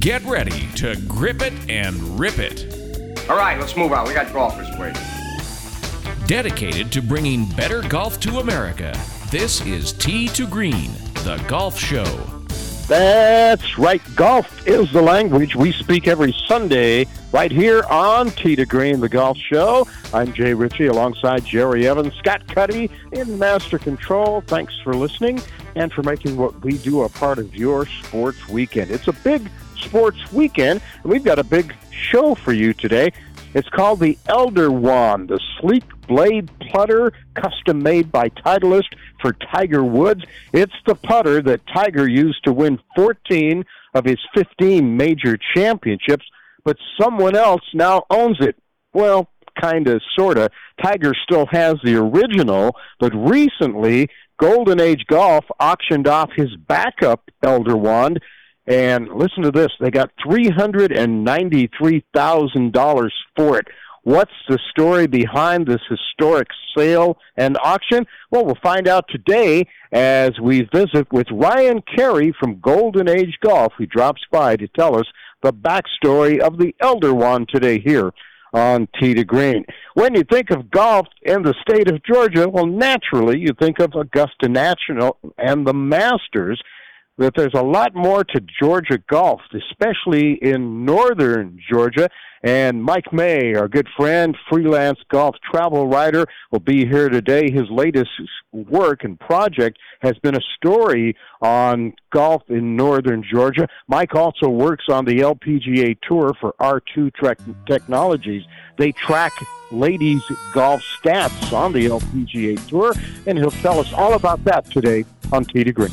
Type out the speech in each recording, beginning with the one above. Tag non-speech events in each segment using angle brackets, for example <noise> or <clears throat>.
Get ready to grip it and rip it. All right, let's move on. We got golfers waiting. Dedicated to bringing better golf to America, this is Tee to Green, the golf show. That's right. Golf is the language we speak every Sunday right here on Tee to Green, the golf show. I'm Jay Ritchie alongside Jerry Evans, Scott Cuddy in Master Control. Thanks for listening and for making what we do a part of your sports weekend. It's a big sports weekend, and we've got a big show for you today. It's called the Elder Wand, the sleek blade putter custom made by Titleist for Tiger Woods. It's the putter that Tiger used to win 14 of his 15 major championships, but someone else now owns it. Well, kind of, sort of. Tiger still has the original, but recently Golden Age Golf auctioned off his backup Elder Wand and listen to this they got $393,000 for it. What's the story behind this historic sale and auction? Well, we'll find out today as we visit with Ryan Carey from Golden Age Golf, who drops by to tell us the backstory of the Elder Wand today here on Tee to Green. When you think of golf in the state of Georgia, well, naturally you think of Augusta National and the Masters that there's a lot more to Georgia golf, especially in northern Georgia. And Mike May, our good friend, freelance golf travel writer, will be here today. His latest work and project has been a story on golf in northern Georgia. Mike also works on the LPGA Tour for R2 Trek Technologies. They track ladies' golf stats on the LPGA Tour, and he'll tell us all about that today on Tee to Green.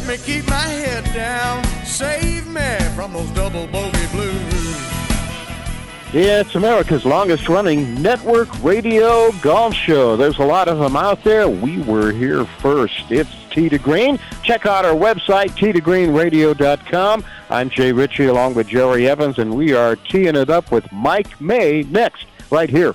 Help me keep my head down. Save me from those double bogey blues. Yeah, it's America's longest running network radio golf show. There's a lot of them out there. We were here first. It's Tee to Green. Check out our website, teetogreenradio.com. I'm Jay Ritchie along with Jerry Evans, and we are teeing it up with Mike May next right here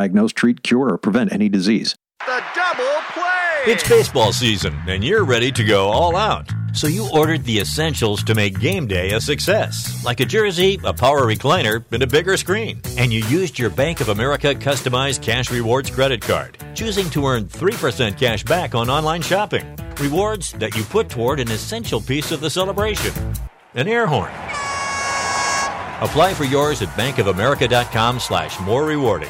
diagnose, treat, cure, or prevent any disease. The double play! It's baseball season, and you're ready to go all out. So you ordered the essentials to make game day a success, like a jersey, a power recliner, and a bigger screen. And you used your Bank of America customized cash rewards credit card, choosing to earn 3% cash back on online shopping. Rewards that you put toward an essential piece of the celebration an air horn. Apply for yours at bankofamerica.com slash more rewarding.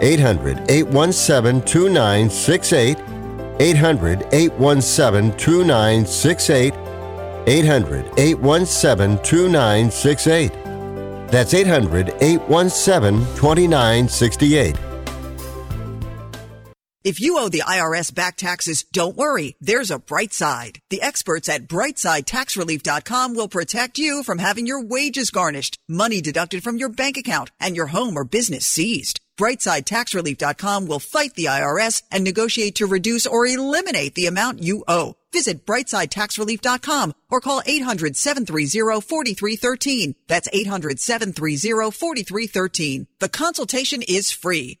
800 817 2968. 800 817 2968. 800 817 2968. That's 800 817 2968. If you owe the IRS back taxes, don't worry. There's a bright side. The experts at brightsidetaxrelief.com will protect you from having your wages garnished, money deducted from your bank account, and your home or business seized. BrightSideTaxRelief.com will fight the IRS and negotiate to reduce or eliminate the amount you owe. Visit BrightSideTaxRelief.com or call 800-730-4313. That's 800-730-4313. The consultation is free.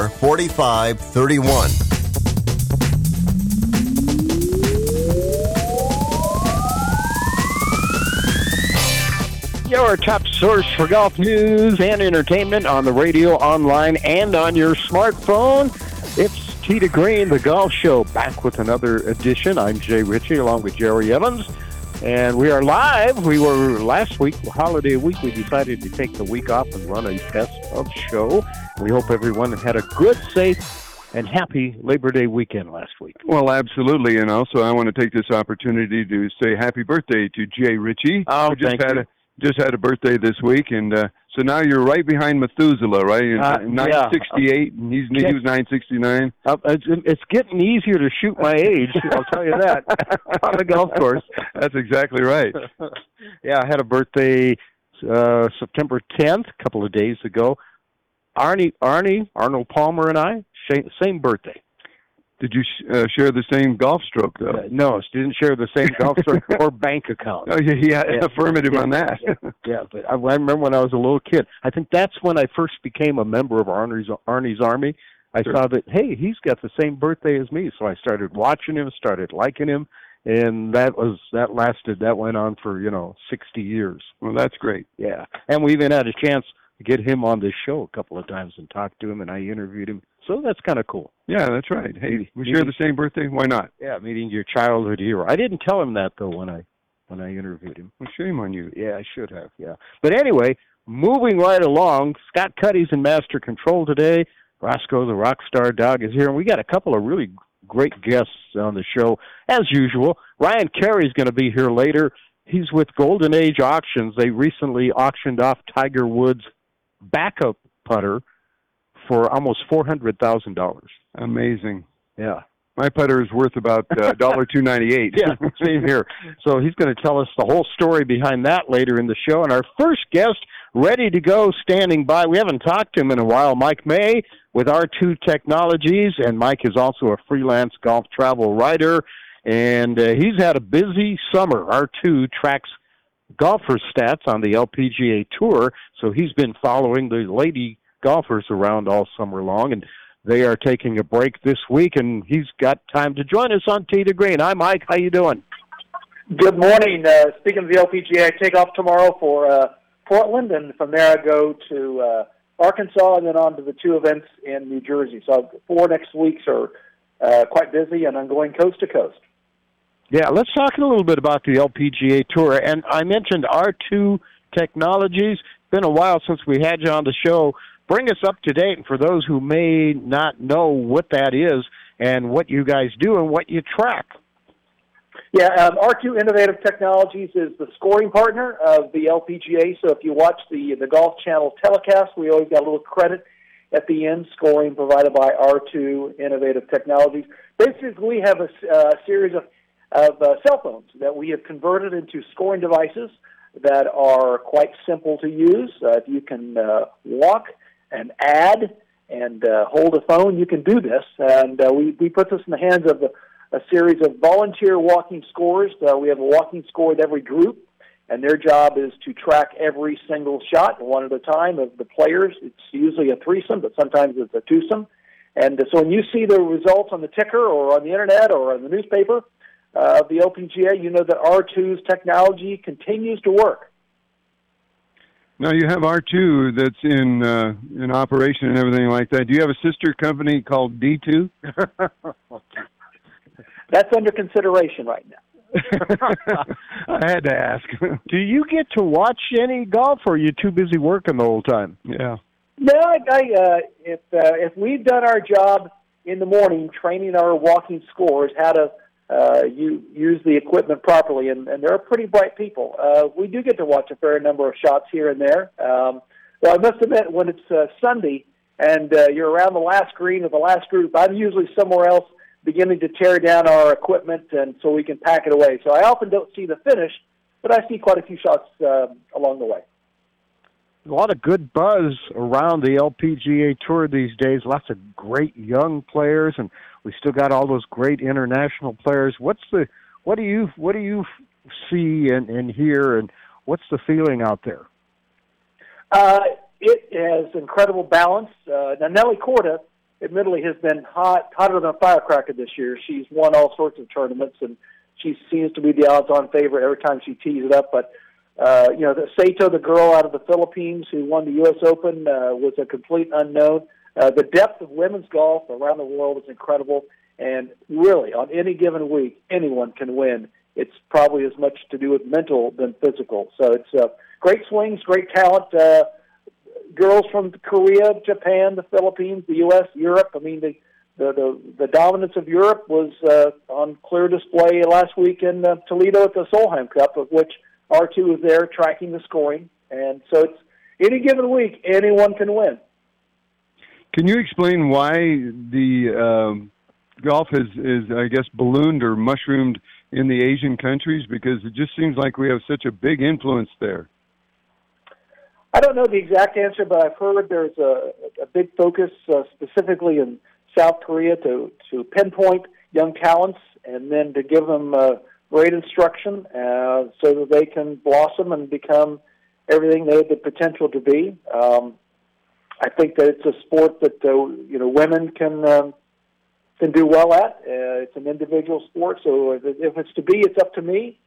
4531. Your top source for golf news and entertainment on the radio, online, and on your smartphone. It's Tee to Green, the golf show, back with another edition. I'm Jay Ritchie along with Jerry Evans. And we are live. We were last week, holiday week, we decided to take the week off and run a best of show. We hope everyone had a good, safe, and happy Labor Day weekend last week. Well, absolutely. And also, I want to take this opportunity to say happy birthday to Jay Ritchie. Oh, just thank had you. A, just had a birthday this week, and uh, so now you're right behind Methuselah, right? In Uh, yeah. 968, and he's he was 969. Uh, it's, it's getting easier to shoot my age, I'll tell you that, <laughs> on the golf course. That's exactly right. <laughs> yeah, I had a birthday uh, September 10th, a couple of days ago. Arnie, Arnie, Arnold Palmer, and I, same, same birthday. Did you sh- uh, share the same golf stroke, though? Uh, no, didn't share the same golf <laughs> stroke or bank account. Oh, yeah, yeah, Yeah. affirmative on that. yeah, but I, I remember when I was a little kid. I think that's when I first became a member of Arnie's Arnie's Army. I Sure. saw that hey, he's got the same birthday as me, so I started watching him, started liking him, and that was that lasted. That went on for you know sixty years. well, that's great. Yeah, and we even had a chance to get him on this show a couple of times and talk to him, and I interviewed him. So that's kind of cool. Yeah, that's right. Hey, we Maybe- share the same birthday. Why not? Yeah, meeting your childhood hero. I didn't tell him that though when I when I interviewed him. Well, shame on you. Yeah, I should have. Yeah, but anyway, moving right along. Scott Cuddy's in master control today. Roscoe the Rockstar Dog is here, and we got a couple of really great guests on the show as usual. Ryan Carey's going to be here later. He's with Golden Age Auctions. They recently auctioned off Tiger Woods' backup putter for almost four hundred thousand dollars. Amazing. Yeah. My putter is worth about uh, <laughs> dollar two ninety eight. yeah, same here. So he's going to tell us the whole story behind that later in the show. And our first guest, ready to go, standing by. We haven't talked to him in a while. Mike May with R2 Technologies, and Mike is also a freelance golf travel writer. And uh, he's had a busy summer. R2 tracks golfer stats on the LPGA Tour, so he's been following the lady golfers around all summer long. And they are taking a break this week, and he's got time to join us on Tee to Green. Hi, Mike. How you doing? Good morning. Uh, speaking of the LPGA, I take off tomorrow for uh, Portland, and from there I go to uh, Arkansas, and then on to the two events in New Jersey. So four next weeks are uh, quite busy, and I'm going coast to coast. Yeah, let's talk a little bit about the LPGA Tour. And I mentioned R2 Technologies. It's been a while since we had you on the show. Bring us up to date. And for those who may not know what that is, and what you guys do and what you track. Yeah, um, R2 Innovative Technologies is the scoring partner of the LPGA. So if you watch the the Golf Channel telecast, we always got a little credit at the end, scoring provided by R2 Innovative Technologies. Basically, we have a uh, series of, of uh, cell phones that we have converted into scoring devices that are quite simple to use. Uh, if you can uh, walk and add and uh, hold a phone, you can do this. And uh, we, we put this in the hands of a series of volunteer walking scores. Uh, we have a walking score at every group, and their job is to track every single shot one at a time of the players. It's usually a threesome, but sometimes it's a twosome. And uh, so when you see the results on the ticker or on the internet or on the newspaper uh, of the LPGA, you know that R2's technology continues to work. Now you have R2 that's in uh, in operation and everything like that. Do you have a sister company called D2? <laughs> That's under consideration right now. <laughs> I had to ask. <laughs> Do you get to watch any golf, or are you too busy working the whole time? Yeah. No, I, I uh, if uh, if we've done our job in the morning, training our walking scores how to uh, you use the equipment properly, and, and they're pretty bright people. Uh, we do get to watch a fair number of shots here and there. Um, well, I must admit, when it's uh, Sunday and uh, you're around the last green of the last group, I'm usually somewhere else beginning to tear down our equipment, and so we can pack it away. So I often don't see the finish, but I see quite a few shots uh, along the way. A lot of good buzz around the LPGA Tour these days. Lots of great young players, and we still got all those great international players. What's the what do you what do you see and, and hear, and what's the feeling out there? Uh, it has incredible balance. Uh, now Nelly Korda admittedly has been hot, hotter than a firecracker this year. She's won all sorts of tournaments, and she seems to be the odds-on favorite every time she tees it up. But uh, you know, the Saso, the girl out of the Philippines who won the U.S. Open, uh, was a complete unknown. The depth of women's golf around the world is incredible, and really, on any given week, anyone can win. It's probably as much to do with mental than physical. So it's uh, great swings, great talent. Uh, girls from Korea, Japan, the Philippines, the U.S., Europe. I mean, the the the, the dominance of Europe was uh, on clear display last week in uh, Toledo at the Solheim Cup, of which R2 was there tracking the scoring, and so it's any given week anyone can win. Can you explain why the um, golf is is I guess ballooned or mushroomed in the Asian countries? Because it just seems like we have such a big influence there. I don't know the exact answer, but I've heard there's a, a big focus uh, specifically in South Korea to, to pinpoint young talents and then to give them uh, great instruction uh, so that they can blossom and become everything they have the potential to be. Um, I think that it's a sport that uh, you know women can um, can do well at. Uh, it's an individual sport, so if it's to be, it's up to me.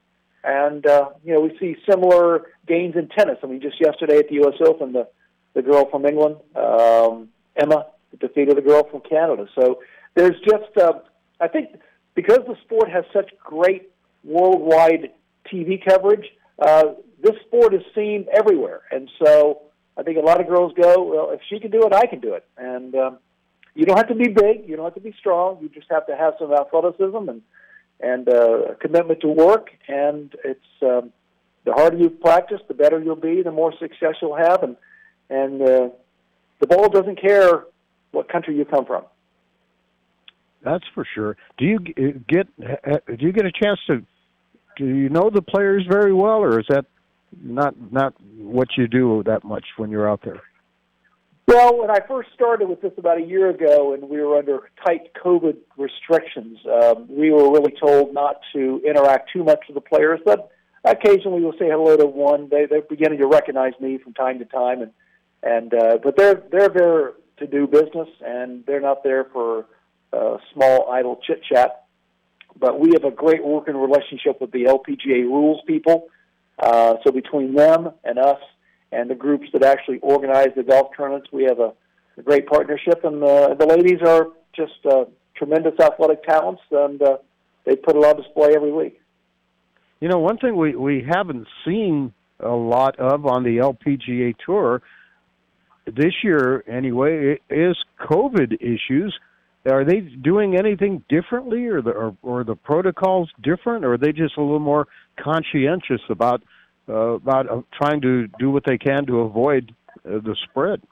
And uh, you know, we see similar gains in tennis. I mean, just yesterday at the U.S. Open, the the girl from England, um, Emma, defeated the girl from Canada. So there's just, uh, I think, because the sport has such great worldwide TV coverage, uh, this sport is seen everywhere. And so I think a lot of girls go, well, if she can do it, I can do it. And um, you don't have to be big, you don't have to be strong. You just have to have some athleticism and and uh, a commitment to work. And it's um, the harder you practice, the better you'll be, the more success you'll have. And and uh, the ball doesn't care what country you come from. That's for sure. Do you get do you get a chance to do you know the players very well, or is that not not what you do that much when you're out there? Well, when I first started with this about a year ago, and we were under tight COVID restrictions, um, we were really told not to interact too much with the players. But occasionally, we'll say hello to one. They they're beginning to recognize me from time to time, and and uh, but they're they're there to do business, and they're not there for uh, small idle chit chat. But we have a great working relationship with the LPGA rules people. Uh, so between them and us, and the groups that actually organize the golf tournaments. We have a, a great partnership, and the, the ladies are just uh, tremendous athletic talents, and uh, they put it on display every week. You know, one thing we we haven't seen a lot of on the LPGA tour this year, anyway, is COVID issues. Are they doing anything differently, or the or, or the protocols different, or are they just a little more conscientious about uh, about uh, trying to do what they can to avoid uh, the spread?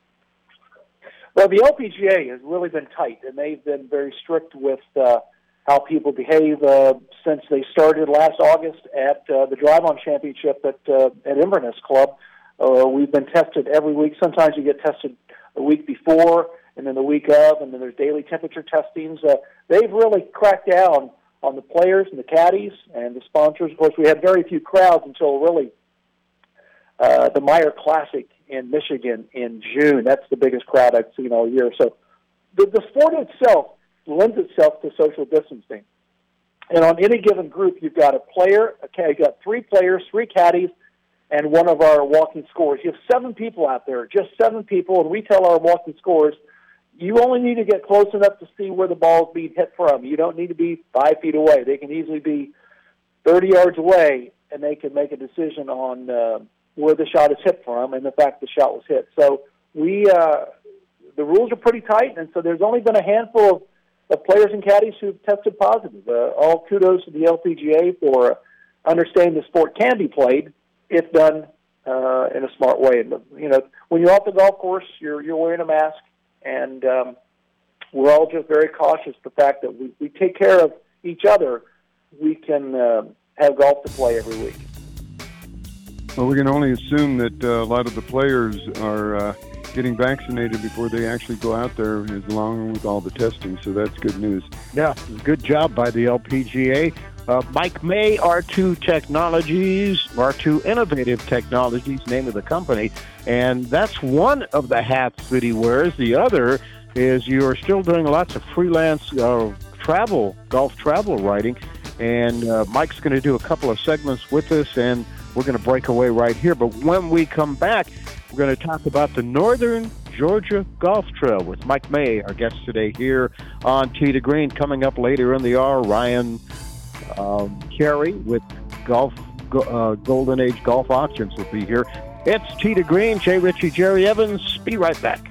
Well, the LPGA has really been tight, and they've been very strict with uh, how people behave uh, since they started last August at uh, the Drive On Championship at uh, at Inverness Club. Uh, we've been tested every week. Sometimes you get tested a week before, and then the week of, and then there's daily temperature testings. Uh, they've really cracked down on the players and the caddies and the sponsors. Of course, we had very few crowds until really uh, the Meijer Classic in Michigan in June. That's the biggest crowd I've seen all year. So the, the sport itself lends itself to social distancing. And on any given group, you've got a player, okay, you've got three players, three caddies, and one of our walking scores. You have seven people out there, just seven people, and we tell our walking scores, you only need to get close enough to see where the ball is being hit from. You don't need to be five feet away. They can easily be 30 yards away, and they can make a decision on uh, where the shot is hit from and the fact the shot was hit. So we, uh, the rules are pretty tight, and so there's only been a handful of, of players and caddies who've tested positive. Uh, all kudos to the LPGA for understanding the sport can be played if done uh, in a smart way. And you know, when you're off the golf course, you're you're wearing a mask, and um, we're all just very cautious. The fact that we, we take care of each other, we can uh, have golf to play every week. Well, we can only assume that uh, a lot of the players are uh, getting vaccinated before they actually go out there, along with all the testing. So that's good news. Yeah, good job by the LPGA. Uh, Mike May, R2 Technologies, R2 Innovative Technologies, name of the company. And that's one of the hats that he wears. The other is you are still doing lots of freelance uh, travel, golf travel writing. And uh, Mike's going to do a couple of segments with us, and we're going to break away right here. But when we come back, we're going to talk about the Northern Georgia Golf Trail with Mike May, our guest today here on Tee to Green. Coming up later in the hour, Ryan um, Carey with Golf uh, Golden Age Golf Auctions will be here. It's Tee to Green, Jay Ritchie, Jerry Evans. Be right back.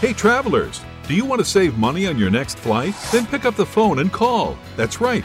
Hey travelers, do you want to save money on your next flight? Then pick up the phone and call. That's right,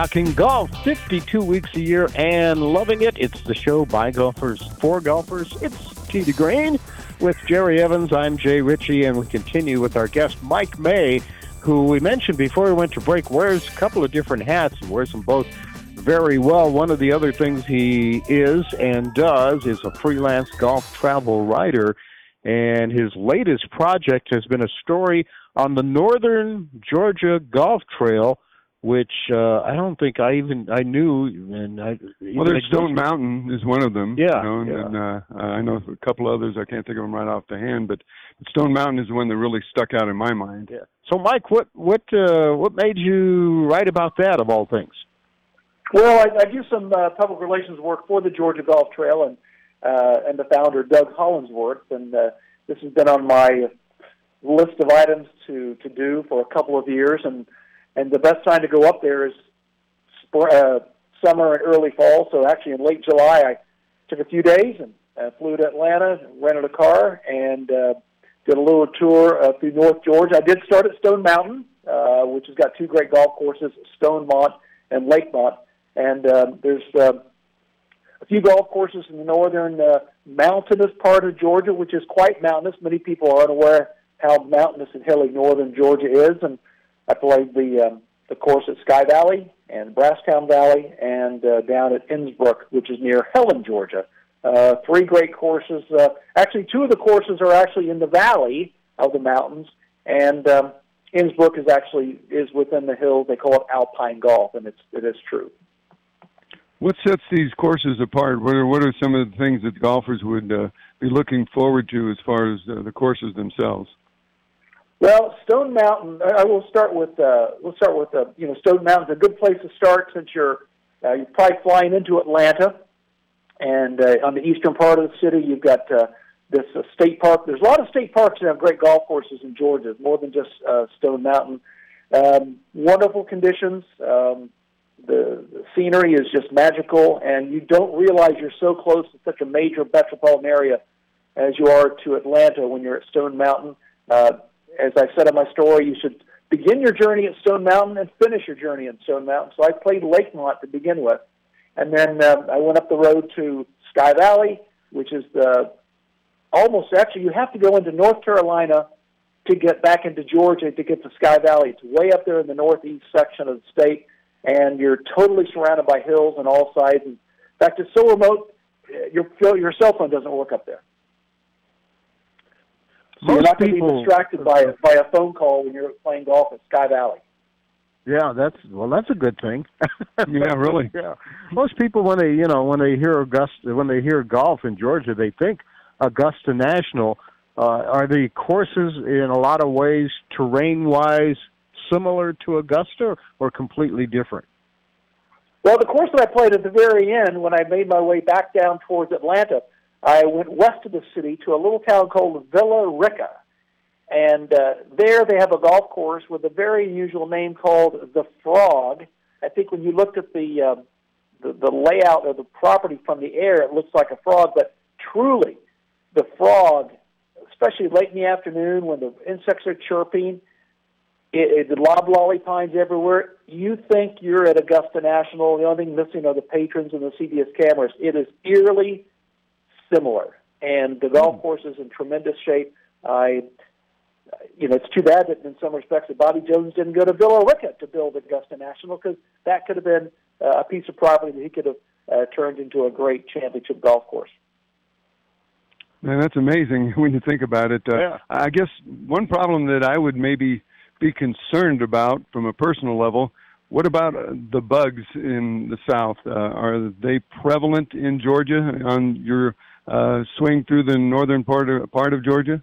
Talking golf 52 weeks a year and loving it. It's the show by golfers for golfers. It's Tee to Green with Jerry Evans. I'm Jay Ritchie, and we continue with our guest, Mike May, who we mentioned before we went to break wears a couple of different hats and wears them both very well. One of the other things he is and does is a freelance golf travel writer. And his latest project has been a story on the Northern Georgia Golf Trail which uh, I don't think I even I knew. And I well, there's Stone Mountain is one of them. Yeah, you know, and, yeah. and uh, I know a couple others. I can't think of them right off the hand, but Stone Mountain is the one that really stuck out in my mind. Yeah. So, Mike, what what uh, what made you write about that of all things? Well, I, I do some uh, public relations work for the Georgia Golf Trail and uh, and the founder Doug Hollinsworth, and uh, this has been on my list of items to to do for a couple of years and and the best time to go up there is spr- uh, summer and early fall. So actually, in late July, I took a few days and uh, flew to Atlanta, rented a car, and uh, did a little tour uh, through North Georgia. I did start at Stone Mountain, uh, which has got two great golf courses, Stonemont and Lakemont, and um, there's uh, a few golf courses in the northern uh, mountainous part of Georgia, which is quite mountainous. Many people are unaware how mountainous and hilly northern Georgia is, and I played the um, the course at Sky Valley and Brasstown Valley, and uh, down at Innsbruck, which is near Helen, Georgia. Uh, three great courses. Uh, actually, two of the courses are actually in the valley of the mountains, and um, Innsbruck is actually is within the hills. They call it alpine golf, and it's it is true. What sets these courses apart? What are what are some of the things that golfers would uh, be looking forward to as far as uh, the courses themselves? Well, Stone Mountain. I will start with. Uh, we'll start with. Uh, you know, Stone Mountain's a good place to start since you're uh, you're probably flying into Atlanta, and uh, on the eastern part of the city, you've got uh, this uh, state park. There's a lot of state parks that have great golf courses in Georgia, more than just uh, Stone Mountain. Um, wonderful conditions. Um, the, the scenery is just magical, and you don't realize you're so close to such a major metropolitan area as you are to Atlanta when you're at Stone Mountain. Uh, as I said in my story, you should begin your journey at Stone Mountain and finish your journey at Stone Mountain. So I played Lakemont to begin with, and then um, I went up the road to Sky Valley, which is the almost actually you have to go into North Carolina to get back into Georgia to get to Sky Valley. It's way up there in the northeast section of the state, and you're totally surrounded by hills on all sides. In fact, it's so remote, your your cell phone doesn't work up there. So you're not going to be distracted by a, by a phone call when you're playing golf at Sky Valley. Yeah, that's well, that's a good thing. <laughs> Yeah, really. <laughs> yeah. Most people when they you know when they hear Augusta when they hear golf in Georgia, they think Augusta National. Uh, are the courses in a lot of ways terrain wise similar to Augusta or completely different? Well, the course that I played at the very end, when I made my way back down towards Atlanta, I went west of the city to a little town called Villa Rica. And uh, there they have a golf course with a very unusual name called the Frog. I think when you looked at the, uh, the the layout of the property from the air, it looks like a frog. But truly, the frog, especially late in the afternoon when the insects are chirping, it, it, the loblolly pines everywhere. You think you're at Augusta National. The only thing missing are the patrons and the CBS cameras. It is eerily similar, and the golf course is in tremendous shape. I, you know, it's too bad that in some respects that Bobby Jones didn't go to Villa Rica to build Augusta National because that could have been uh, a piece of property that he could have uh, turned into a great championship golf course. Man, that's amazing <laughs> when you think about it. Uh, Yeah. I guess one problem that I would maybe be concerned about from a personal level. What about uh, the bugs in the South? Uh, are they prevalent in Georgia on your uh, swing through the northern part of, part of Georgia?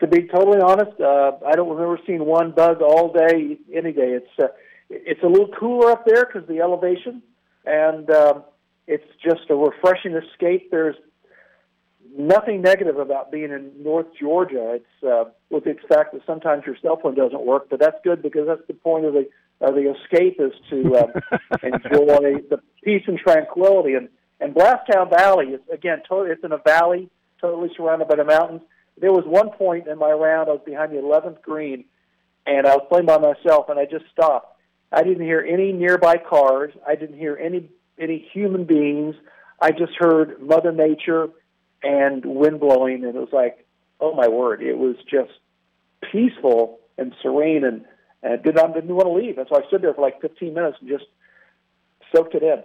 To be totally honest, uh, I don't remember seeing one bug all day, any day. It's uh, it's a little cooler up there because the elevation, and um, it's just a refreshing escape. There's nothing negative about being in North Georgia. It's uh, with the fact that sometimes your cell phone doesn't work, but that's good because that's the point of the of the escape is to uh, <laughs> enjoy the peace and tranquility. And and Brasstown Valley is again totally it's in a valley, totally surrounded by the mountains. There was one point in my round I was behind the 11th green, and I was playing by myself, and I just stopped. I didn't hear any nearby cars. I didn't hear any any human beings. I just heard Mother Nature and wind blowing, and it was like, oh my word! It was just peaceful and serene, and and did not didn't want to leave. And so I stood there for like 15 minutes and just soaked it in.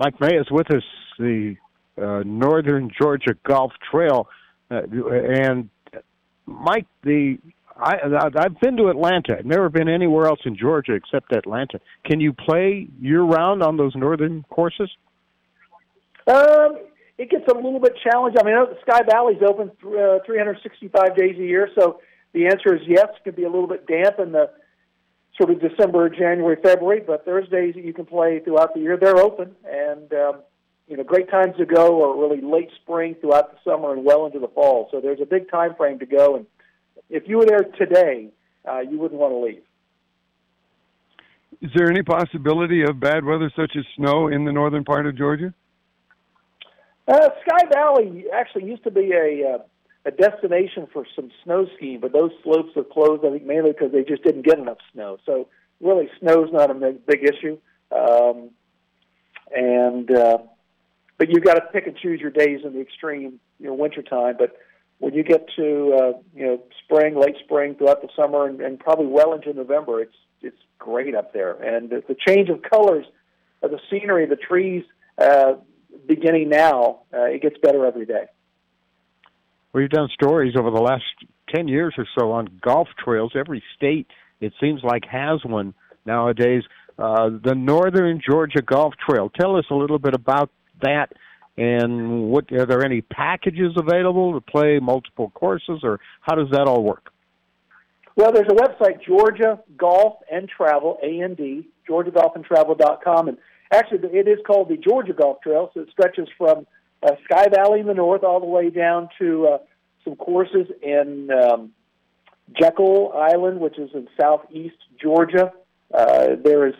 Mike May is with us, the uh, Northern Georgia Golf Trail, uh, and Mike, the I, I've been to Atlanta. I've never been anywhere else in Georgia except Atlanta. Can you play year round on those northern courses? Um, it gets a little bit challenging. I mean, the Sky Valley's open uh, 365 days a year, so the answer is yes. It can be a little bit damp in the sort of December, January, February, but there's days that you can play throughout the year. They're open, and um, you know, great times to go are really late spring throughout the summer and well into the fall. So there's a big time frame to go, and if you were there today, uh, you wouldn't want to leave. Is there any possibility of bad weather such as snow in the northern part of Georgia? Uh, Sky Valley actually used to be a uh, a destination for some snow skiing, but those slopes are closed. I think mainly because they just didn't get enough snow. So really, snow's not a big, issue. Um, and uh, but you've got to pick and choose your days in the extreme, you know, winter time. But when you get to uh, you know spring, late spring, throughout the summer, and, and probably well into November, it's it's great up there. And the, the change of colors of the scenery, the trees, uh, beginning now, uh, it gets better every day. We've done stories over the last 10 years or so on golf trails. Every state, it seems like, has one nowadays. Uh, the Northern Georgia Golf Trail. Tell us a little bit about that and what are there any packages available to play multiple courses or how does that all work? Well, there's a website, Georgia Golf and Travel, A-N-D, georgiagolfandtravel.com. And actually, it is called the Georgia Golf Trail, so it stretches from uh, Sky Valley in the north all the way down to uh, some courses in um, Jekyll Island, which is in southeast Georgia. Uh, there is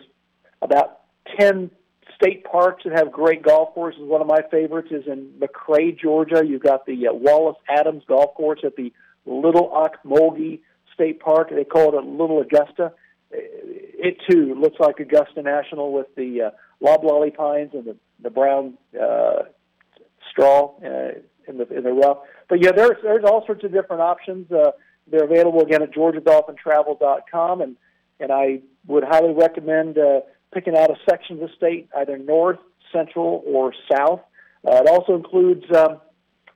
about 10 state parks that have great golf courses. One of my favorites is in McRae, Georgia. You've got the uh, Wallace Adams Golf Course at the Little Ocmulgee State Park. They call it a Little Augusta. It too looks like Augusta National with the uh, loblolly pines and the, the brown uh, straw uh, in the in the rough. But yeah, there's there's all sorts of different options. Uh, they're available again at georgiagolfandtravel.com, and and I would highly recommend uh, picking out a section of the state, either north, central, or south. Uh, it also includes um,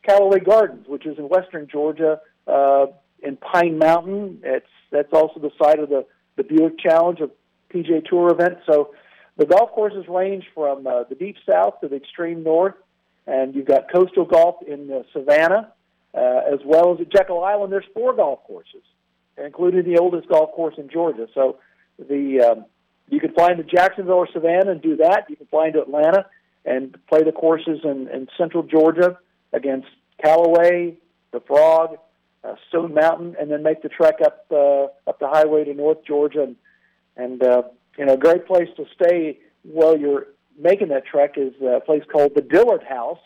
Callaway Gardens, which is in western Georgia, uh, in Pine Mountain. It's that's also the site of the the Buick Challenge, a PGA Tour event. So the golf courses range from uh, the deep south to the extreme north, and you've got coastal golf in uh, Savannah, uh, as well as at Jekyll Island. There's four golf courses, including the oldest golf course in Georgia. So the um, you can fly into Jacksonville or Savannah and do that. You can fly into Atlanta and play the courses in, in central Georgia against Callaway, the Frog, uh, Stone Mountain, and then make the trek up uh, up the highway to North Georgia. And, and uh, you know, great place to stay while you're making that trek is a place called the Dillard House,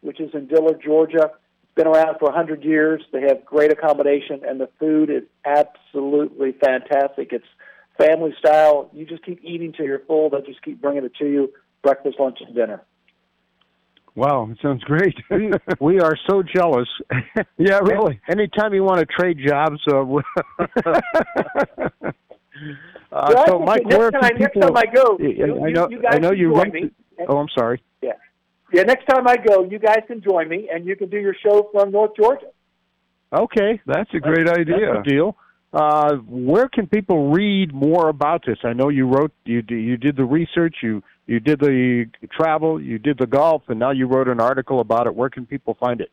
which is in Dillard, Georgia. It's been around for 100 years. They have great accommodation, and the food is absolutely fantastic. It's family style. You just keep eating till you're full. They just keep bringing it to you breakfast, lunch, and dinner. Wow, it sounds great. we, we are so jealous. <laughs> yeah, really. Anytime you want to trade jobs, uh, we- <laughs> uh, Well, I so Mike, next where time can I- next time I go, Yeah, you- I know. you I know you me. Oh, I'm sorry. Yeah. Yeah, next time I go, you guys can join me, and you can do your show from North Georgia. Okay, that's a great That's- idea. that's a deal. Uh, where can people read more about this? I know you wrote, you you did the research, you you did the travel, you did the golf, and now you wrote an article about it. Where can people find it?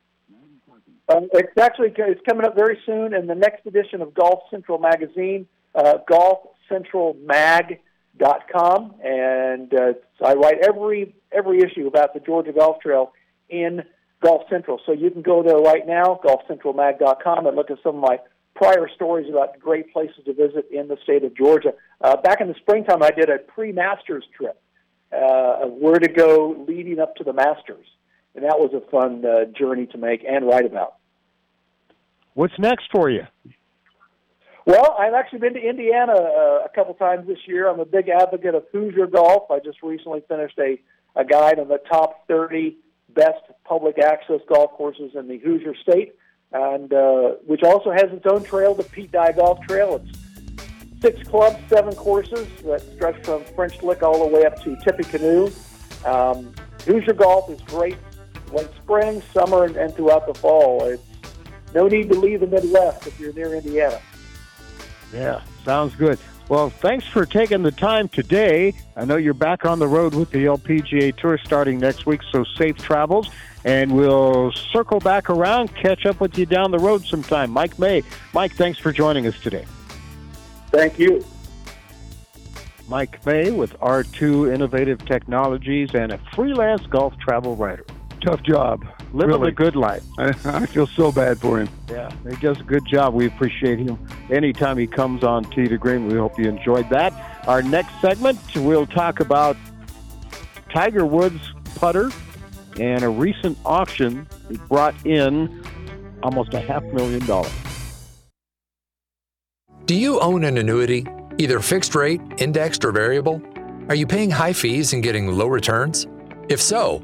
Um, it's actually it's coming up very soon in the next edition of Golf Central magazine, uh, golfcentralmag.com, and uh, I write every every issue about the Georgia Golf Trail in Golf Central. So you can go there right now, golfcentralmag.com, and look at some of my prior stories about great places to visit in the state of Georgia. Uh, back in the springtime, I did a pre-Masters trip, uh, of where to go leading up to the Masters, and that was a fun uh, journey to make and write about. What's next for you? Well, I've actually been to Indiana uh, a couple times this year. I'm a big advocate of Hoosier golf. I just recently finished a, a guide on the top 30 best public access golf courses in the Hoosier State, and uh, which also has its own trail, the Pete Dye Golf Trail. It's six clubs, seven courses that stretch from French Lick all the way up to Tippecanoe. Um, Hoosier golf is great late spring, summer, and, and throughout the fall. It's no need to leave the Midwest if you're near Indiana. Yeah, sounds good. Well, thanks for taking the time today. I know you're back on the road with the LPGA Tour starting next week, so safe travels. And we'll circle back around, catch up with you down the road sometime. Mike May. Mike, thanks for joining us today. Thank you. Mike May with R2 Innovative Technologies and a freelance golf travel writer. Tough job. Living really. the good life. I, I feel so bad for him. Yeah, he does a good job. We appreciate him. Anytime he comes on Tee to Green, we hope you enjoyed that. Our next segment, we'll talk about Tiger Woods putter and a recent auction that brought in almost a half million dollars. Do you own an annuity, either fixed rate, indexed, or variable? Are you paying high fees and getting low returns? If so,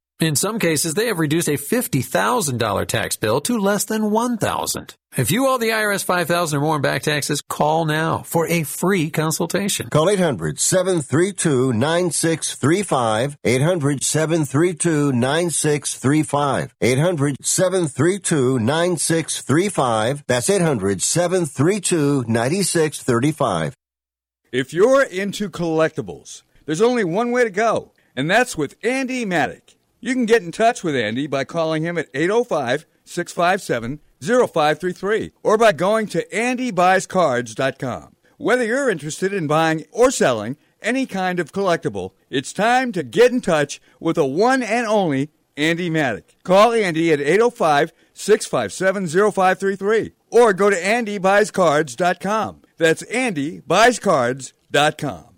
In some cases, they have reduced a $50,000 tax bill to less than 1,000. If you owe the IRS 5,000 or more in back taxes, call now for a free consultation. Call 800 732 9635. 800 732 9635. 800 732 9635. That's 800 732 9635. If you're into collectibles, there's only one way to go, and that's with Andy Maddock. You can get in touch with Andy by calling him at 805 657 0533 or by going to andybuyscards.com. Whether you're interested in buying or selling any kind of collectible, it's time to get in touch with the one and only Andy Maddock. Call Andy at 805 657 0533 or go to andybuyscards.com. That's andybuyscards.com.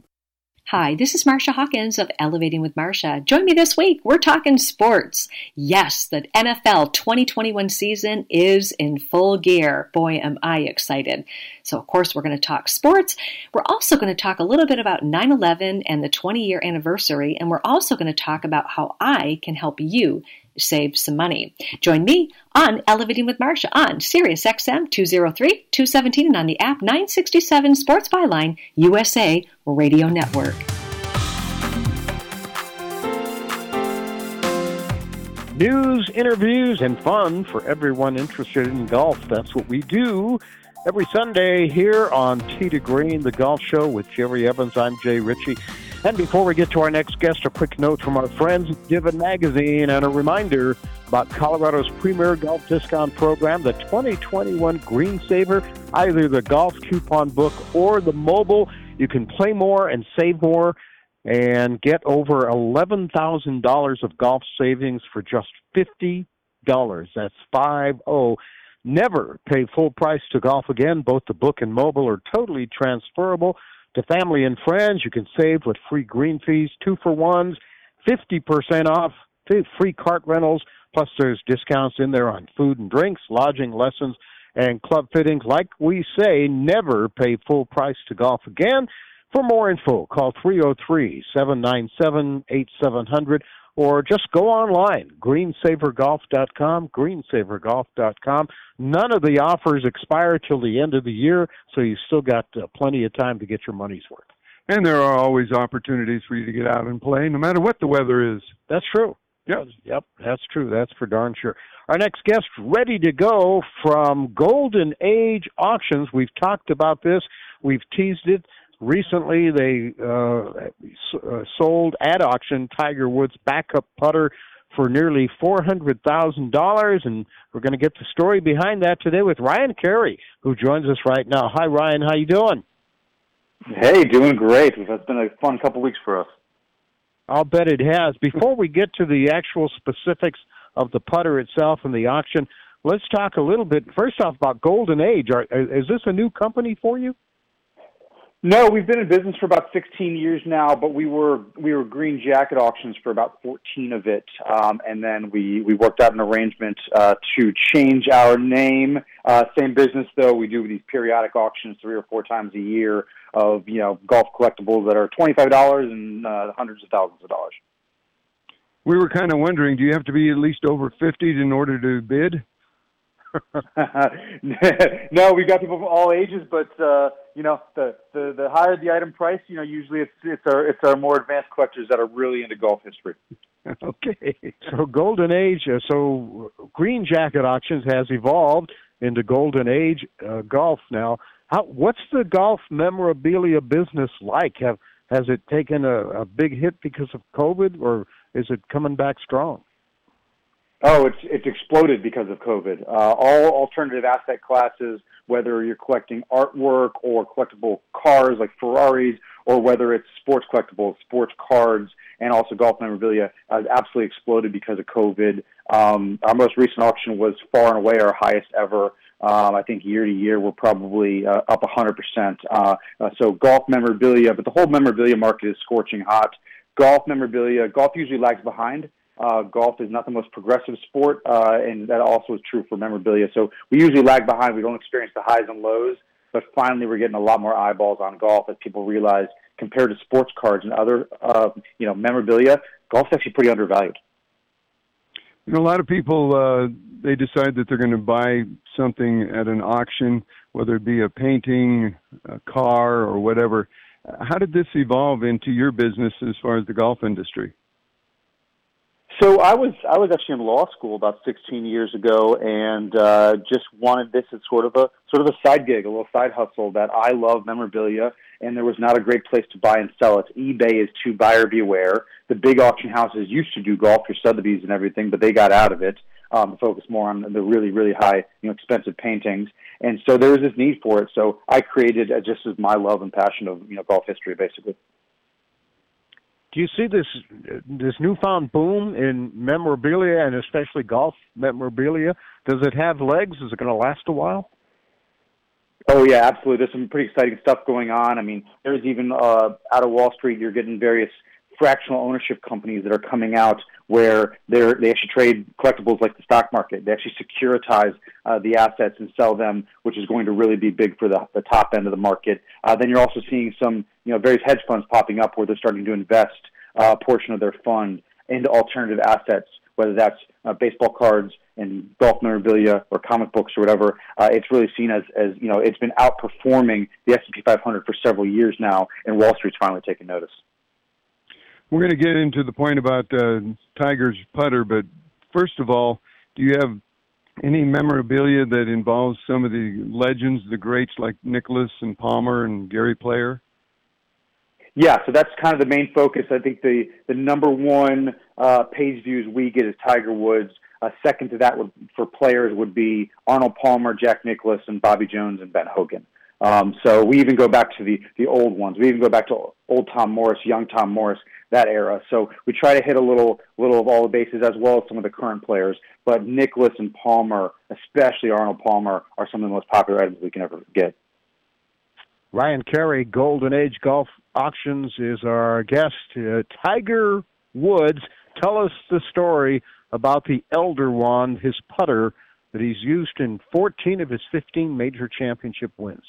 Hi, this is Marsha Hawkins of Elevating with Marsha. Join me this week. We're talking sports. Yes, the NFL 2021 season is in full gear. Boy, am I excited. So, of course, we're going to talk sports. We're also going to talk a little bit about 9 11 and the 20 year anniversary. And we're also going to talk about how I can help you save some money. Join me on Elevating with Marsha on Sirius XM 203 217 and on the app 967 Sports Byline USA Radio Network. News, interviews, and fun for everyone interested in golf. That's what we do every Sunday here on Tee to Green, the golf show with Jerry Evans. I'm Jay Ritchie. And before we get to our next guest, a quick note from our friends Divot Magazine and a reminder about Colorado's premier golf discount program, the 2021 Green Saver, either the golf coupon book or the mobile. You can play more and save more and get over $11,000 of golf savings for just $50. That's 50. Never pay full price to golf again. Both the book and mobile are totally transferable to family and friends. You can save with free green fees, two for ones, 50% off, free cart rentals, plus there's discounts in there on food and drinks, lodging, lessons, and club fittings. Like we say, never pay full price to golf again. For more info, call 303 797 8700 or just go online, greensavergolf.com, greensavergolf.com. None of the offers expire till the end of the year, so you still got uh, plenty of time to get your money's worth. And there are always opportunities for you to get out and play, no matter what the weather is. That's true. Yep. Yep, that's true. That's for darn sure. Our next guest ready to go from Golden Age Auctions. We've talked about this. We've teased it. Recently, they uh, uh, sold at auction Tiger Woods' backup putter for nearly four hundred thousand dollars, and we're going to get the story behind that today with Ryan Carey, who joins us right now. Hi, Ryan. How you doing? Hey, doing great. It's been a fun couple weeks for us. I'll bet it has. Before we get to the actual specifics of the putter itself and the auction, let's talk a little bit first off about Golden Age. Are, is this a new company for you? No, we've been in business for about 16 years now, but we were we were Green Jacket Auctions for about 14 of it, um, and then we we worked out an arrangement uh, to change our name. Uh, same business though, we do these periodic auctions three or four times a year of you know golf collectibles that are twenty five dollars and uh, hundreds of thousands of dollars. We were kind of wondering, do you have to be at least over 50 in order to bid? <laughs> no, we've got people from all ages, but uh, you know, the, the the higher the item price, you know, usually it's it's our it's our more advanced collectors that are really into golf history. <laughs> okay, so Golden Age, uh, so Green Jacket Auctions has evolved into Golden Age uh, golf now. How what's the golf memorabilia business like? Have has it taken a, a big hit because of COVID, or is it coming back strong? Oh, it's it's exploded because of COVID. Uh, all alternative asset classes, whether you're collecting artwork or collectible cars like Ferraris, or whether it's sports collectibles, sports cards, and also golf memorabilia, has absolutely exploded because of COVID. Um, our most recent auction was far and away our highest ever. Um, I think year to year we're probably uh, up 100%. Uh, uh, so golf memorabilia, but the whole memorabilia market is scorching hot. Golf memorabilia, golf usually lags behind. Uh, golf is not the most progressive sport, uh, and that also is true for memorabilia. So we usually lag behind. We don't experience the highs and lows, but finally we're getting a lot more eyeballs on golf as people realize compared to sports cards and other, uh, you know, memorabilia, golf's actually pretty undervalued. You know, a lot of people uh, they decide that they're going to buy something at an auction, whether it be a painting, a car, or whatever. How did this evolve into your business as far as the golf industry? So I was I was actually in law school about 16 years ago, and uh, just wanted this as sort of a sort of a side gig, a little side hustle. That I love memorabilia, and there was not a great place to buy and sell it. eBay is too buyer beware. The big auction houses used to do golf for Sotheby's and everything, but they got out of it. Um, focus more on the really really high, you know, expensive paintings, and so there was this need for it. So I created uh, just as my love and passion of you know golf history, basically do you see this this newfound boom in memorabilia and especially golf memorabilia? Does it have legs? Is it going to last a while? Oh yeah, absolutely. There's some pretty exciting stuff going on. I mean, there's even uh, out of Wall Street, you're getting various fractional ownership companies that are coming out where they're, they actually trade collectibles like the stock market. They actually securitize uh, the assets and sell them, which is going to really be big for the, the top end of the market. Uh, then you're also seeing some, you know, various hedge funds popping up where they're starting to invest uh, a portion of their fund into alternative assets, whether that's uh, baseball cards and golf memorabilia or comic books or whatever. Uh, it's really seen as, as you know, it's been outperforming the S&P 500 for several years now, and Wall Street's finally taken notice. We're going to get into the point about uh, Tiger's putter, but first of all, do you have any memorabilia that involves some of the legends, the greats like Nicklaus and Palmer and Gary Player? Yeah, so that's kind of the main focus. I think the the number one uh, page views we get is Tiger Woods. Uh, second to that would, for players would be Arnold Palmer, Jack Nicklaus, and Bobby Jones and Ben Hogan. Um, so we even go back to the the old ones. We even go back to old Tom Morris, young Tom Morris, that era. So we try to hit a little little of all the bases as well as some of the current players. But Nicklaus and Palmer, especially Arnold Palmer, are some of the most popular items we can ever get. Ryan Carey, Golden Age Golf Auctions, is our guest. Uh, Tiger Woods, tell us the story about the Elder Wand, his putter that he's used in 14 of his 15 major championship wins.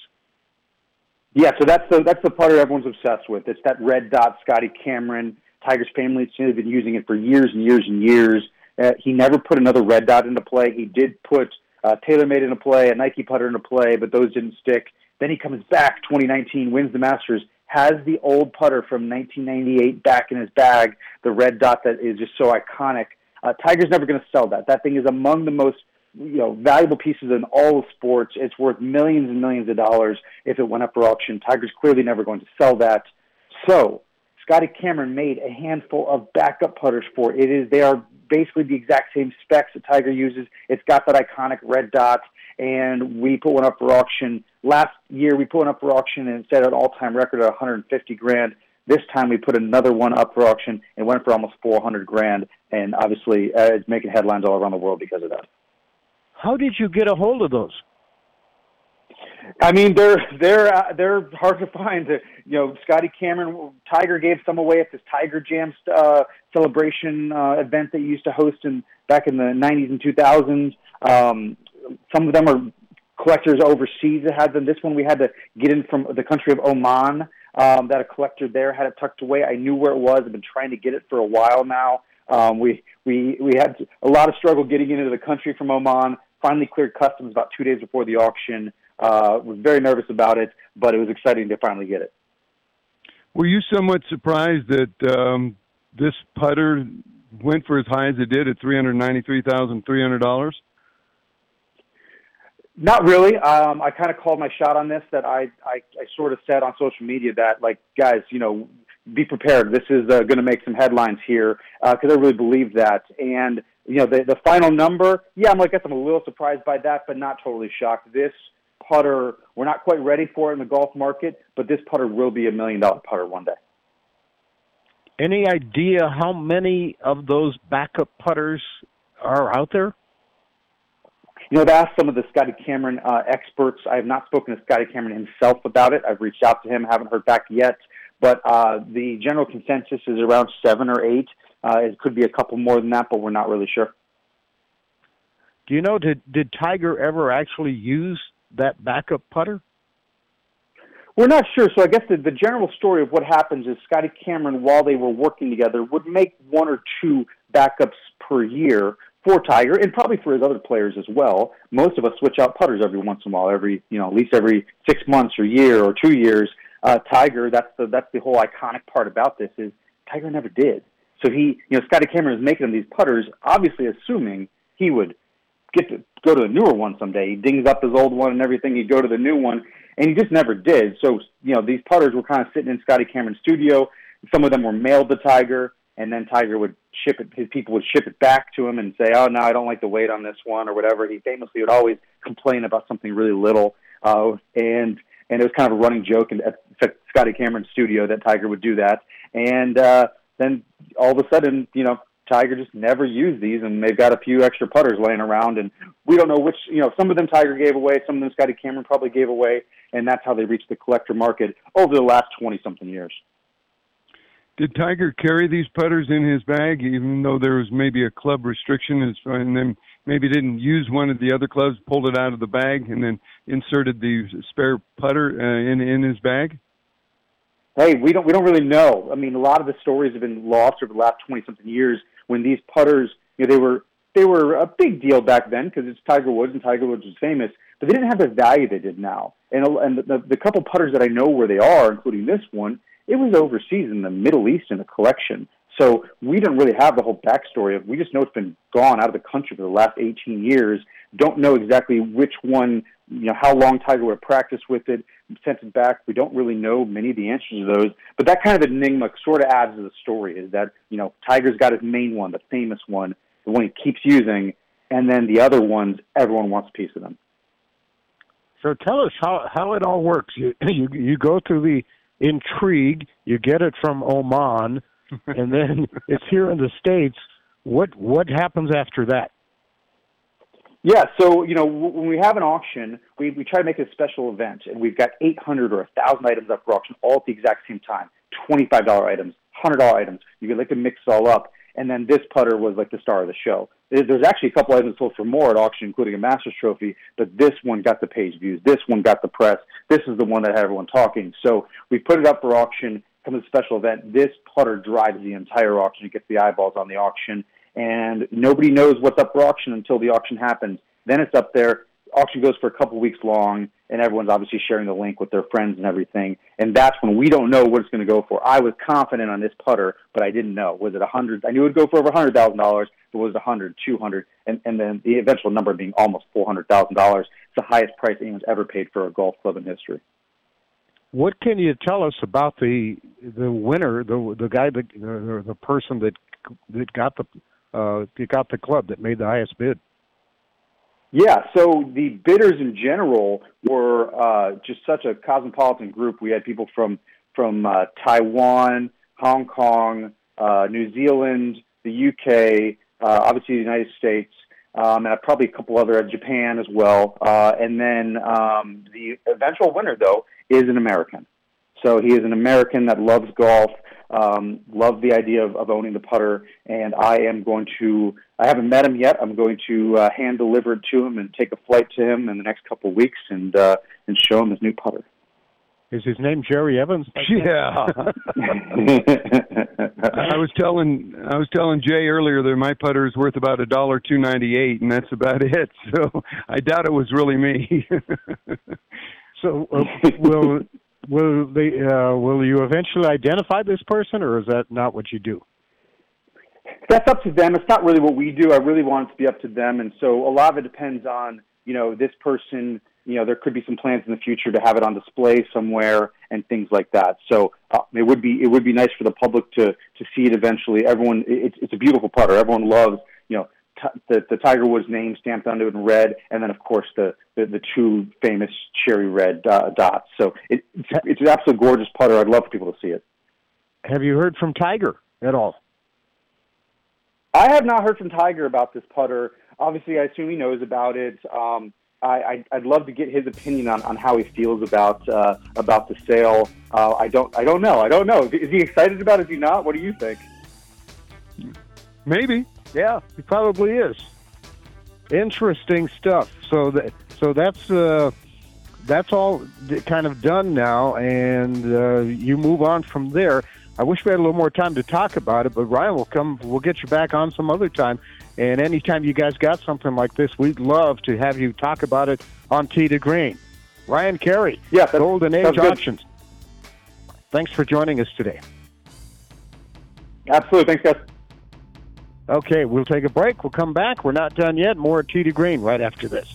Yeah, so that's the that's the putter everyone's obsessed with. It's that red dot, Scotty Cameron. Tiger's family has been using it for years and years and years. Uh, he never put another red dot into play. He did put uh, TaylorMade into play, a Nike putter into play, but those didn't stick. Then he comes back 2019, wins the Masters, has the old putter from 1998 back in his bag, the red dot that is just so iconic. Uh, Tiger's never going to sell that. That thing is among the most you know valuable pieces in all sports. It's worth millions and millions of dollars if it went up for auction. Tiger's clearly never going to sell that. So Scotty Cameron made a handful of backup putters for it. it is they are basically the exact same specs that Tiger uses. It's got that iconic red dot and we put one up for auction. Last year, we put one up for auction and set an all-time record of 150 grand. This time, we put another one up for auction and went for almost 400 grand. And obviously, uh, it's making headlines all around the world because of that. How did you get a hold of those? I mean, they're they're uh, they're hard to find. You know, Scotty Cameron, Tiger gave some away at this Tiger Jam uh, celebration uh, event that he used to host in back in the '90s and 2000s. Um, some of them are collectors overseas that had them. This one we had to get in from the country of Oman. Um, that a collector there had it tucked away. I knew where it was. I've been trying to get it for a while now. Um, we we we had a lot of struggle getting into the country from Oman. Finally cleared customs about two days before the auction. Uh, was very nervous about it, but it was exciting to finally get it. Were you somewhat surprised that um, this putter went for as high as it did at three hundred ninety-three thousand three hundred dollars? Not really. Um, I kind of called my shot on this. That I, I, I sort of said on social media that like guys, you know, be prepared. This is uh, going to make some headlines here because uh, I really believe that. And you know, the the final number, yeah, I'm like, I guess I'm a little surprised by that, but not totally shocked. This putter, we're not quite ready for it in the golf market, but this putter will be a million dollar putter one day. Any idea how many of those backup putters are out there? You know, I've asked some of the Scotty Cameron uh, experts. I have not spoken to Scotty Cameron himself about it. I've reached out to him, haven't heard back yet. But uh, the general consensus is around seven or eight. Uh, it could be a couple more than that, but we're not really sure. Do you know did did Tiger ever actually use that backup putter? We're not sure. So I guess the, the general story of what happens is Scotty Cameron, while they were working together, would make one or two backups per year for Tiger and probably for his other players as well. Most of us switch out putters every once in a while, every you know at least every six months or year or two years. Uh, Tiger, that's the that's the whole iconic part about this is Tiger never did. So he, you know, Scotty Cameron is making him these putters, obviously assuming he would get to go to the newer one someday. He dings up his old one and everything. He'd go to the new one, and he just never did. So you know, these putters were kind of sitting in Scotty Cameron's studio. Some of them were mailed to Tiger and then Tiger would ship it. His people would ship it back to him and say, "Oh, no, I don't like the weight on this one," or whatever. He famously would always complain about something really little, uh, and and it was kind of a running joke in, at, Scotty Cameron's studio that Tiger would do that. And uh, then all of a sudden, you know, Tiger just never used these, and they've got a few extra putters laying around, and we don't know which. You know, some of them Tiger gave away, some of them Scotty Cameron probably gave away, and that's how they reached the collector market over the last twenty something years. Did Tiger carry these putters in his bag, even though there was maybe a club restriction, and then maybe didn't use one of the other clubs, pulled it out of the bag, and then inserted the spare putter uh, in in his bag? Hey, we don't we don't really know. I mean, a lot of the stories have been lost over the last twenty something years. When these putters, you know, they were they were a big deal back then because it's Tiger Woods and Tiger Woods was famous, but they didn't have the value they did now. And and the, the couple putters that I know where they are, including this one, it was overseas in the Middle East in a collection. So we don't really have the whole backstory of. We just know it's been gone out of the country for the last 18 years. Don't know exactly which one, you know, how long Tiger would practice with it, sent it back. We don't really know many of the answers to those. But that kind of enigma sort of adds to the story. Is that you know Tiger's got his main one, the famous one, the one he keeps using, and then the other ones, everyone wants a piece of them. So tell us how how it all works. You <clears throat> you you go through the intrigue. You get it from Oman, <laughs> and then it's here in the states. What what happens after that? Yeah, so you know when we have an auction, we we try to make it a special event, and we've got 800 or 1,000 items up for auction all at the exact same time. $25 items, $100 items. You could like to mix it all up, and then this putter was like the star of the show. There's actually a couple items sold for more at auction, including a Masters trophy, but this one got the page views. This one got the press. This is the one that had everyone talking. So we put it up for auction. Comes a special event. This putter drives the entire auction. It gets the eyeballs on the auction, and nobody knows what's up for auction until the auction happens. Then it's up there. Auction goes for a couple weeks long, and everyone's obviously sharing the link with their friends and everything. And that's when we don't know what it's going to go for. I was confident on this putter, but I didn't know. Was it a hundred? I knew it would go for over a hundred thousand dollars. It was a hundred, two hundred, and and then the eventual number being almost four hundred thousand dollars. It's the highest price anyone's ever paid for a golf club in history. What can you tell us about the the winner, the the guy, the the, the person that that got the uh, that got the club that made the highest bid? Yeah, so the bidders in general were uh, just such a cosmopolitan group. We had people from from uh, Taiwan, Hong Kong, uh, New Zealand, the UK, uh, obviously the United States, um, and probably a couple other, Japan as well. Uh, and then um, the eventual winner, though, is an American. So he is an American that loves golf, um, loves the idea of, of owning the putter, and I am going to. I haven't met him yet. I'm going to uh, hand deliver it to him and take a flight to him in the next couple of weeks and uh, and show him his new putter. Is his name Jerry Evans? <laughs> Yeah. <laughs> I was telling I was telling Jay earlier that my putter is worth about a dollar two ninety eight, and that's about it. <laughs> So I doubt it was really me. So uh, will will they uh, will you eventually identify this person, or is that not what you do? That's up to them. It's not really what we do. I really want it to be up to them, and so a lot of it depends on you know this person. You know, there could be some plans in the future to have it on display somewhere and things like that. So uh, it would be it would be nice for the public to to see it eventually. Everyone, it's it's a beautiful putter. Everyone loves you know the, the Tiger Woods name stamped onto it in red, and then of course the the, the two famous cherry red uh, dots. So it, it's, it's an absolute gorgeous putter. I'd love for people to see it. Have you heard from Tiger at all? I have not heard from Tiger about this putter. Obviously, I assume he knows about it. Um, I, I, would love to get his opinion on, on how he feels about uh, about the sale. Uh, I don't I don't know. I don't know. Is he excited about it? Is he not? What do you think? Maybe. Yeah, he probably is. Interesting stuff. So that so that's uh, that's all kind of done now, and uh, you move on from there. I wish we had a little more time to talk about it, but Ryan will come. We'll get you back on some other time. And anytime you guys got something like this, we'd love to have you talk about it on Tee to Green. Ryan Carey, yeah, Golden Age Auctions. Thanks for joining us today. Absolutely. Thanks, guys. Okay, we'll take a break. We'll come back. We're not done yet. More to Green right after this.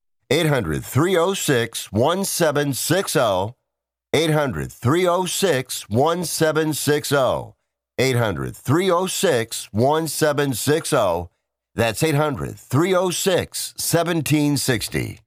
800 306 1760. 800 306 1760. 800 306 1760. That's 800 306 1760.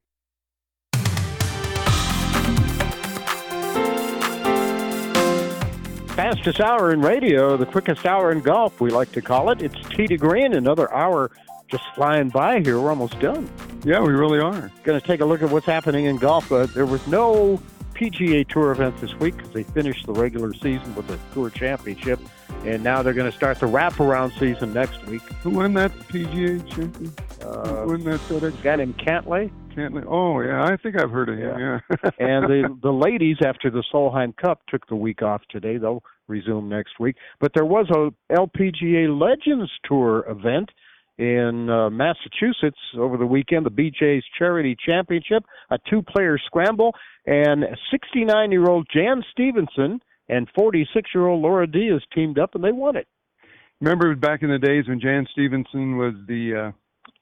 Fastest hour in radio, the quickest hour in golf, we like to call it. It's Tee to Green, another hour just flying by here. We're almost done. Yeah, we really are. Going to take a look at what's happening in golf. Uh, there was no PGA Tour event this week because they finished the regular season with the Tour Championship, and now they're going to start the wraparound season next week. Who won that PGA Championship? Uh, Who won that FedEx? Guy named Cantlay. Cantlay. Oh yeah, I think I've heard of him. Yeah. <laughs> and the the ladies after the Solheim Cup took the week off today. They'll resume next week. But there was a LPGA Legends Tour event in uh, Massachusetts over the weekend, the BJ's Charity Championship, a two-player scramble, and 69-year-old Jan Stephenson and 46-year-old Laura Diaz teamed up and they won it. Remember back in the days when Jan Stephenson was the uh,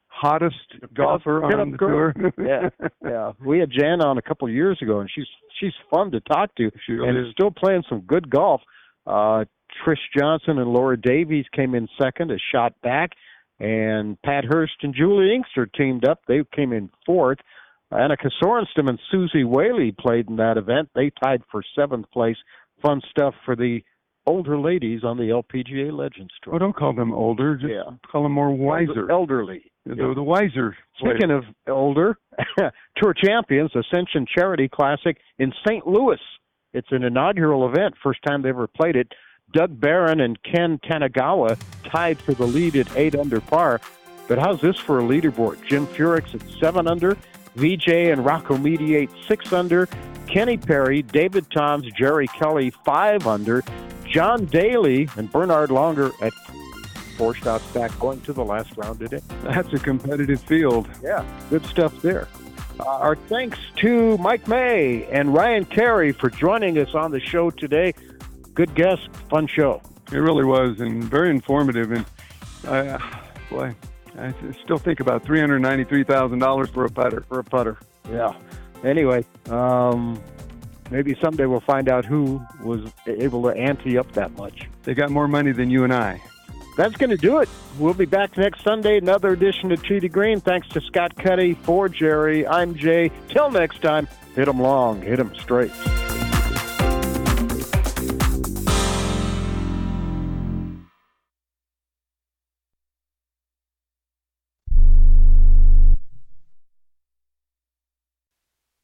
hottest golfer on the girl. tour? <laughs> yeah, yeah. We had Jan on a couple of years ago, and she's she's fun to talk to, She and really is. still playing some good golf. Uh, Trish Johnson and Laura Davies came in second, a shot back, and Pat Hurst and Juli Inkster teamed up. They came in fourth. Annika Sorenstam and Suzy Whaley played in that event. They tied for seventh place. Fun stuff for the older ladies on the LPGA Legends Tour. Oh, don't call them older. Just Yeah. call them more wiser. Elderly. The, the wiser. Speaking of older, <laughs> Tour Champions Ascension Charity Classic in St. Louis. It's an inaugural event, first time they ever played it. Doug Barron and Ken Tanigawa tied for the lead at eight under par. But how's this for a leaderboard? Jim Furyk at seven under, Vijay and Rocco Mediate six under, Kenny Perry, David Toms, Jerry Kelly five under, John Daly and Bernhard Langer at four shots back going to the last round today. That's a competitive field. Yeah, good stuff there. Uh, our thanks to Mike May and Ryan Carey for joining us on the show today. Good guest, fun show. It really was, and very informative. And uh, boy, I still think about three hundred ninety-three thousand dollars for a putter. For a putter, yeah. Anyway, um, maybe someday we'll find out who was able to ante up that much. They got more money than you and I. That's going to do it. We'll be back next Sunday, another edition of to Green. Thanks to Scott Cuddy, for Jerry. I'm Jay. Till next time, hit 'em long, hit 'em straight.